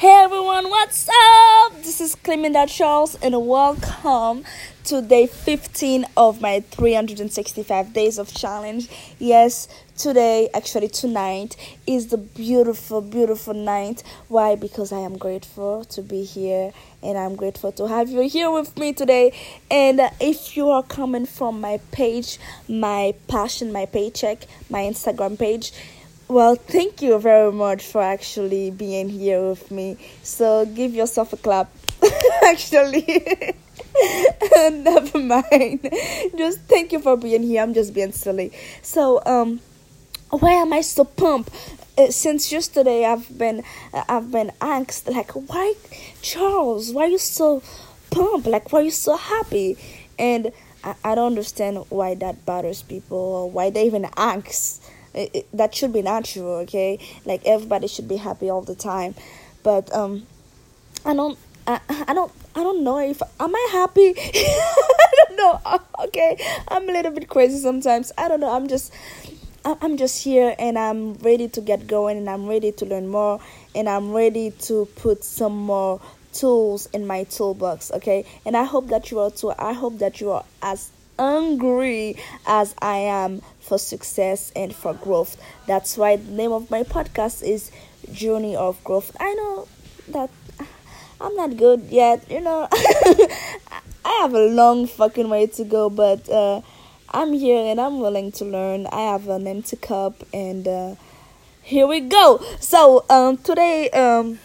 Hey everyone, what's up? This is Cleminda Charles and welcome to day 15 of my 365 days of challenge. Yes, today, actually tonight, is the beautiful, beautiful night. Why? Because I am grateful to be here and I'm grateful to have you here with me today. And if you are coming from my page, my passion, my paycheck, my Instagram page, well, thank you very much for actually being here with me. So give yourself a clap. actually. Never mind. Just thank you for being here. I'm just being silly. So, um, why am I so pumped? Uh, since yesterday, I've been, I've been asked like, why, Charles? Why are you so pumped? Like, why are you so happy? And I, I don't understand why that bothers people or why they even ask it, it, that should be natural, okay? Like everybody should be happy all the time, but um, I don't. I, I don't I don't know if am I happy. I don't know. Okay, I'm a little bit crazy sometimes. I don't know. I'm just I'm just here and I'm ready to get going and I'm ready to learn more and I'm ready to put some more tools in my toolbox. Okay, and I hope that you are too. I hope that you are as hungry as I am for success and for growth. That's why the name of my podcast is Journey of Growth. I know that I'm not good yet, you know. I have a long fucking way to go, but uh, I'm here and I'm willing to learn. I have an empty cup and uh, here we go. So um, today, um,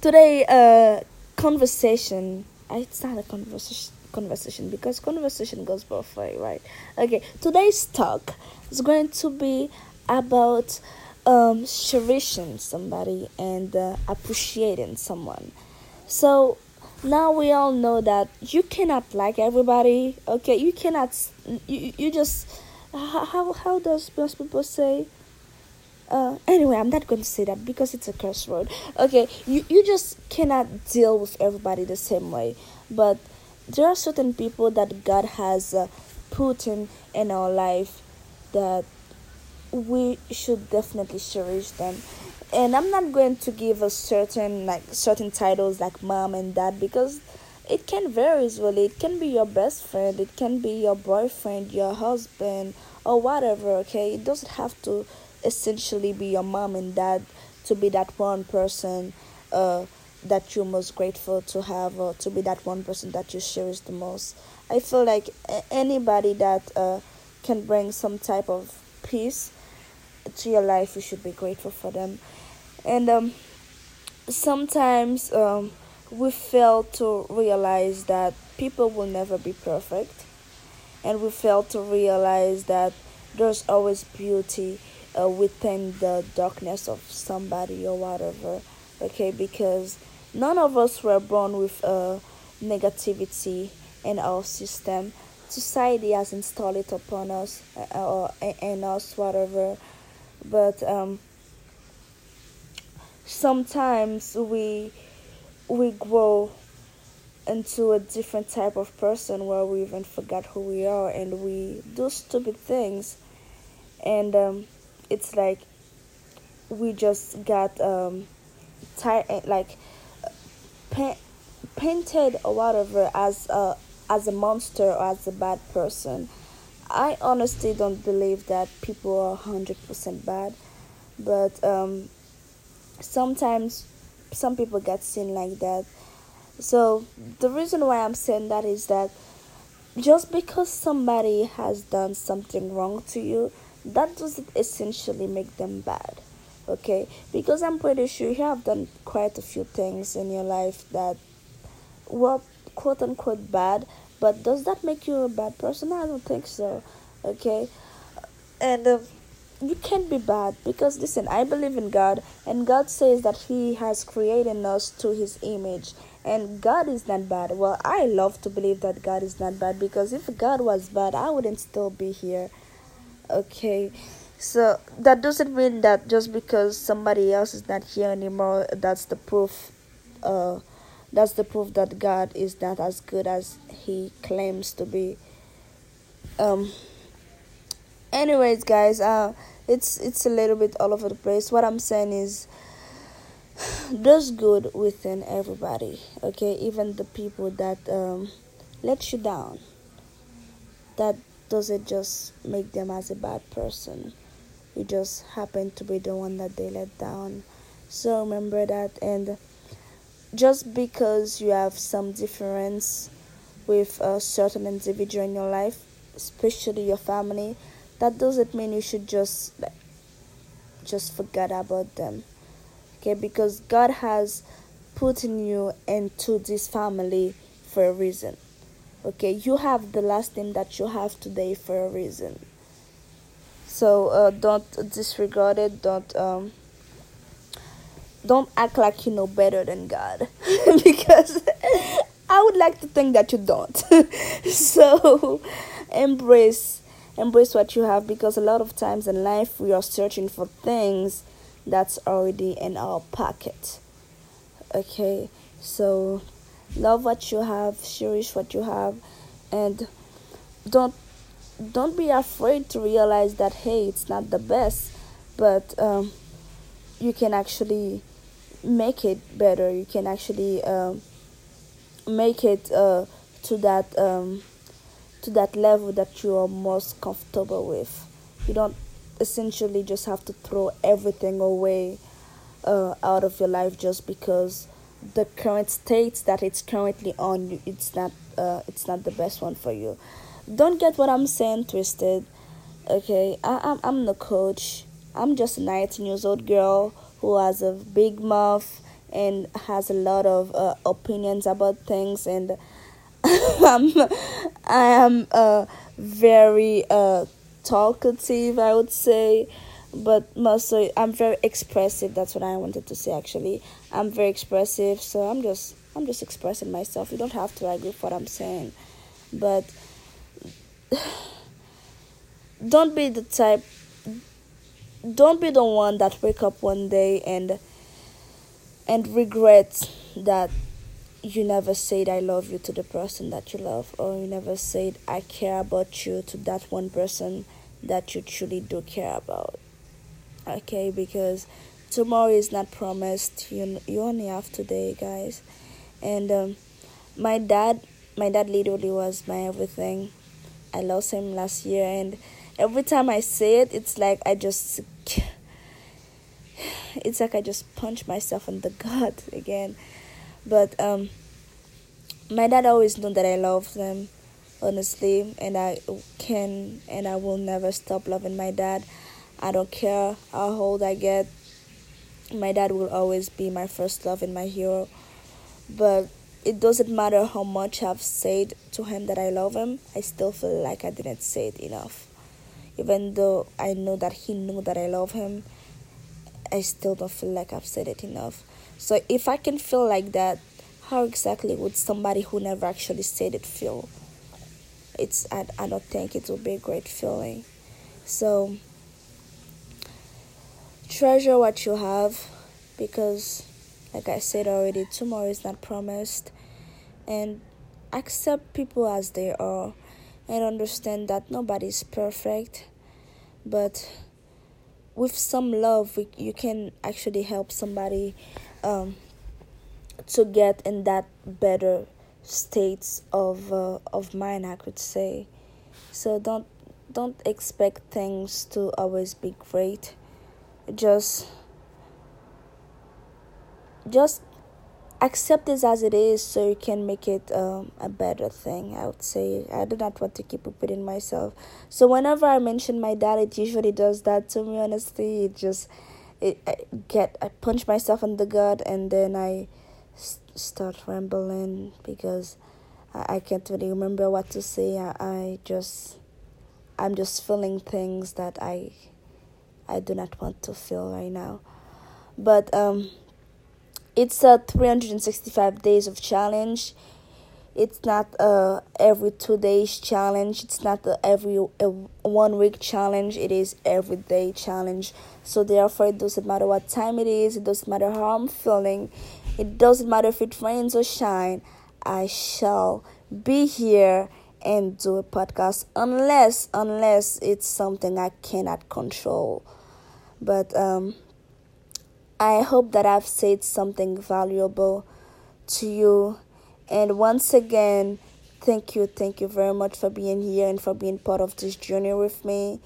today, uh, conversation. It's not a conversation conversation because conversation goes both way, right? Okay, today's talk is going to be about um, cherishing somebody and uh, appreciating someone. So now we all know that you cannot like everybody. Okay, you cannot. You you just how how does most people say? Uh, anyway, I'm not going to say that because it's a curse word. Okay, you, you just cannot deal with everybody the same way. But there are certain people that God has uh, put in in our life that we should definitely cherish them. And i'm not going to give a certain like certain titles like mom and dad because it can vary really it can be your best friend it can be your boyfriend your husband or whatever okay? It doesn't have to essentially be your mom and dad to be that one person uh that you're most grateful to have or to be that one person that you cherish the most. I feel like anybody that uh, can bring some type of peace to your life, you should be grateful for them. And um, sometimes um, we fail to realize that people will never be perfect, and we fail to realize that there's always beauty uh, within the darkness of somebody or whatever. Okay, because none of us were born with uh, negativity in our system. Society has installed it upon us uh, or in us, whatever. But um, sometimes we we grow into a different type of person where we even forget who we are and we do stupid things and um, it's like we just got um, tired like pa- painted or whatever as a as a monster or as a bad person. I honestly don't believe that people are hundred percent bad, but um, sometimes some people get seen like that. So the reason why I'm saying that is that just because somebody has done something wrong to you, that doesn't essentially make them bad okay? Because i'm pretty sure you have done quite a few things in your life that were quote unquote bad but does that make you a bad person? I don't think so okay? And uh, you can't be bad because listen i believe in god and god says that he has created us to his image and god is not bad. Well i love to believe that god is not bad because if god was bad i wouldn't still be here okay so that doesn't mean that just because somebody else is not here anymore, that's the proof. Uh, that's the proof that God is not as good as He claims to be. Um. Anyways, guys, uh, it's it's a little bit all over the place. What I'm saying is, there's good within everybody okay even the people that um, let you down that doesn't just make them as a bad person you just happen to be the one that they let down. So remember that and just because you have some difference with a certain individual in your life especially your family that doesn't mean you should just just forget about them. Okay because god has put you into this family for a reason. Okay you have the last name that you have today for a reason so uh, don't disregard it. Don't um, don't act like you know better than god. Because i would like to think that you don't. So embrace embrace what you have because a lot of times in life we are searching for things that's already in our pocket. Okay, so love what you have, cherish what you have, and don't don't be afraid to realize that hey, it's not the best, but um, you can actually make it better. You can actually um, make it uh, to that um, to that level that you are most comfortable with. You don't essentially just have to throw everything away uh, out of your life just because the current state that it's currently on it's not uh, it's not the best one for you don't get what i'm saying twisted okay I, I'm, I'm the coach i'm just a 19 years old girl who has a big mouth and has a lot of uh, opinions about things and I'm, I am uh, very uh, talkative, I would say, but mostly I'm very expressive. That's what I wanted to say. Actually, I'm very expressive, so I'm just I'm just expressing myself. You don't have to agree with what I'm saying, but don't be the type. Don't be the one that wake up one day and and regret that you never said I love you to the person that you love, or you never said I care about you to that one person that you truly do care about. Okay, because tomorrow is not promised. You you only have today, guys. And um, my dad, my dad literally was my everything. I lost him last year, and every time I say it, it's like I just. It's like I just punch myself in the gut again but um, my dad always knew that I love them, honestly, and I can and I will never stop loving my dad. I don't care how old I get. My dad will always be my first love and my hero. But it doesn't matter how much I've said to him that I love him, I still feel like I didn't say it enough. Even though I know that he knew that I love him, I still don't feel like I've said it enough. So if I can feel like that, how exactly would somebody who never actually said it feel? It's I, I don't think it would be a great feeling. So treasure what you have because like I said already, tomorrow is not promised. And accept people as they are and understand that nobody is perfect. But with some love we, you can actually help somebody um, to get in that better states of uh, of mind i could say. So don't don't expect things to always be great. Just just accept this as it is so you can make it um, a better thing i would say i do not want to keep repeating myself so whenever i mention my dad it usually does that to me honestly it just it I get I punch myself in the gut and then I start rambling because I, I can't really remember what to say. I, I just I'm just feeling things that I I do not want to feel right now. But um it's a 365 days of challenge. It's not a every two days challenge. It's not a every a one week challenge. It is every day challenge. So therefore it doesn't matter what time it is. It doesn't matter how i'm feeling. It doesn't matter if it rains or shine. I shall be here and do a podcast unless unless it's something i cannot control. But um I hope that I've said something valuable to you. And once again, thank you, thank you very much for being here and for being part of this journey with me.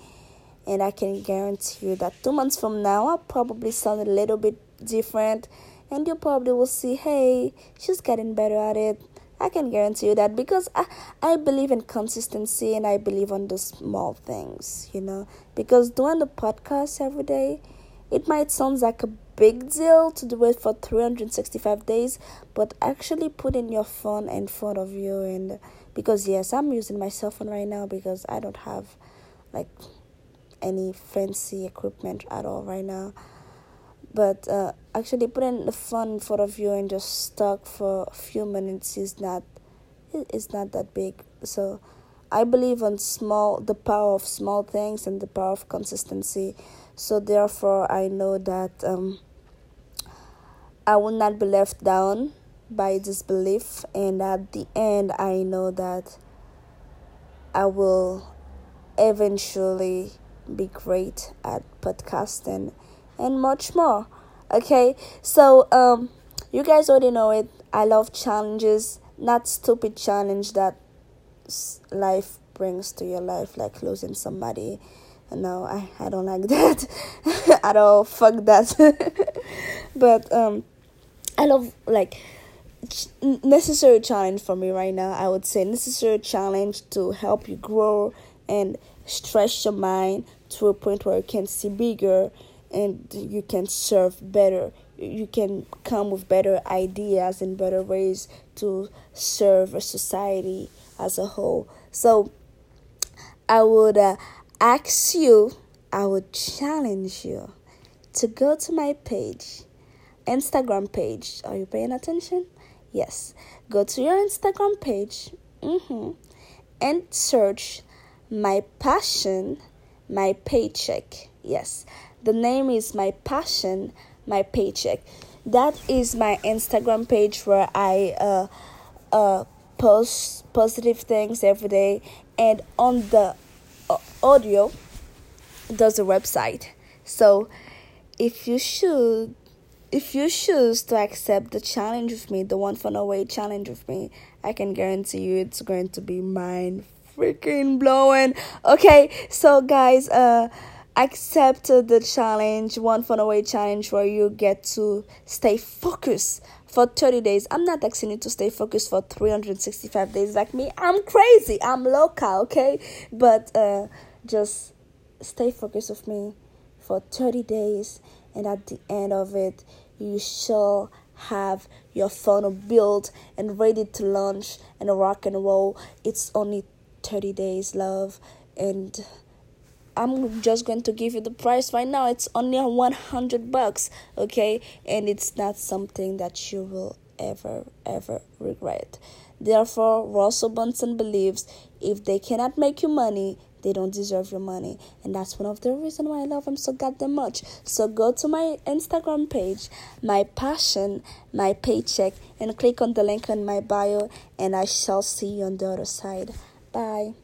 And I can guarantee you that two months from now, I'll probably sound a little bit different. And you probably will see, hey, she's getting better at it. I can guarantee you that because I, I believe in consistency and I believe on the small things, you know. Because doing the podcast every day, it might sound like a big deal to do it for 365 days, but actually putting your phone in front of you and because yes, I'm using my cell phone right now because I don't have like any fancy equipment at all right now. But uh, actually putting the phone in front of you and just talk for a few minutes is not it's not that big. So I believe on small the power of small things and the power of consistency. So therefore, I know that um, I will not be left down by this belief, and at the end, I know that I will eventually be great at podcasting and much more. Okay, so um, you guys already know it. I love challenges, not stupid challenge that life brings to your life, like losing somebody no i i don't like that at all fuck that but um i love like necessary challenge for me right now i would say necessary challenge to help you grow and stretch your mind to a point where you can see bigger and you can serve better. You can come with better ideas and better ways to serve a society as a whole. So i would uh, ask you, I would challenge you to go to my page, Instagram page. Are you paying attention? Yes. Go to your Instagram page mm-hmm, and search My Passion, My Paycheck. Yes. The name is My Passion, My Paycheck. That is my Instagram page where I uh, uh, post positive things every day. And on the audio does a website. So if you should if you choose to accept the challenge with me, the one funnel away challenge with me, I can guarantee you it's going to be mind freaking blowing. Okay, so guys, uh accept the challenge, one funnel away challenge where you get to stay focused for 30 days. I'm not asking you to stay focused for 365 days like me. I'm crazy. I'm local, okay? But uh just stay focused with me for 30 days and at the end of it you shall have your funnel built and ready to launch and rock and roll. It's only 30 days love and i'm just going to give you the price right now. It's only 100 bucks okay? And it's not something that you will ever ever regret. Therefore russell brunson believes if they cannot make you money they don't deserve your money. And that's one of the reasons why i love them so goddamn much. So go to my instagram page my passion my paycheck and click on the link in my bio and i shall see you on the other side. Bye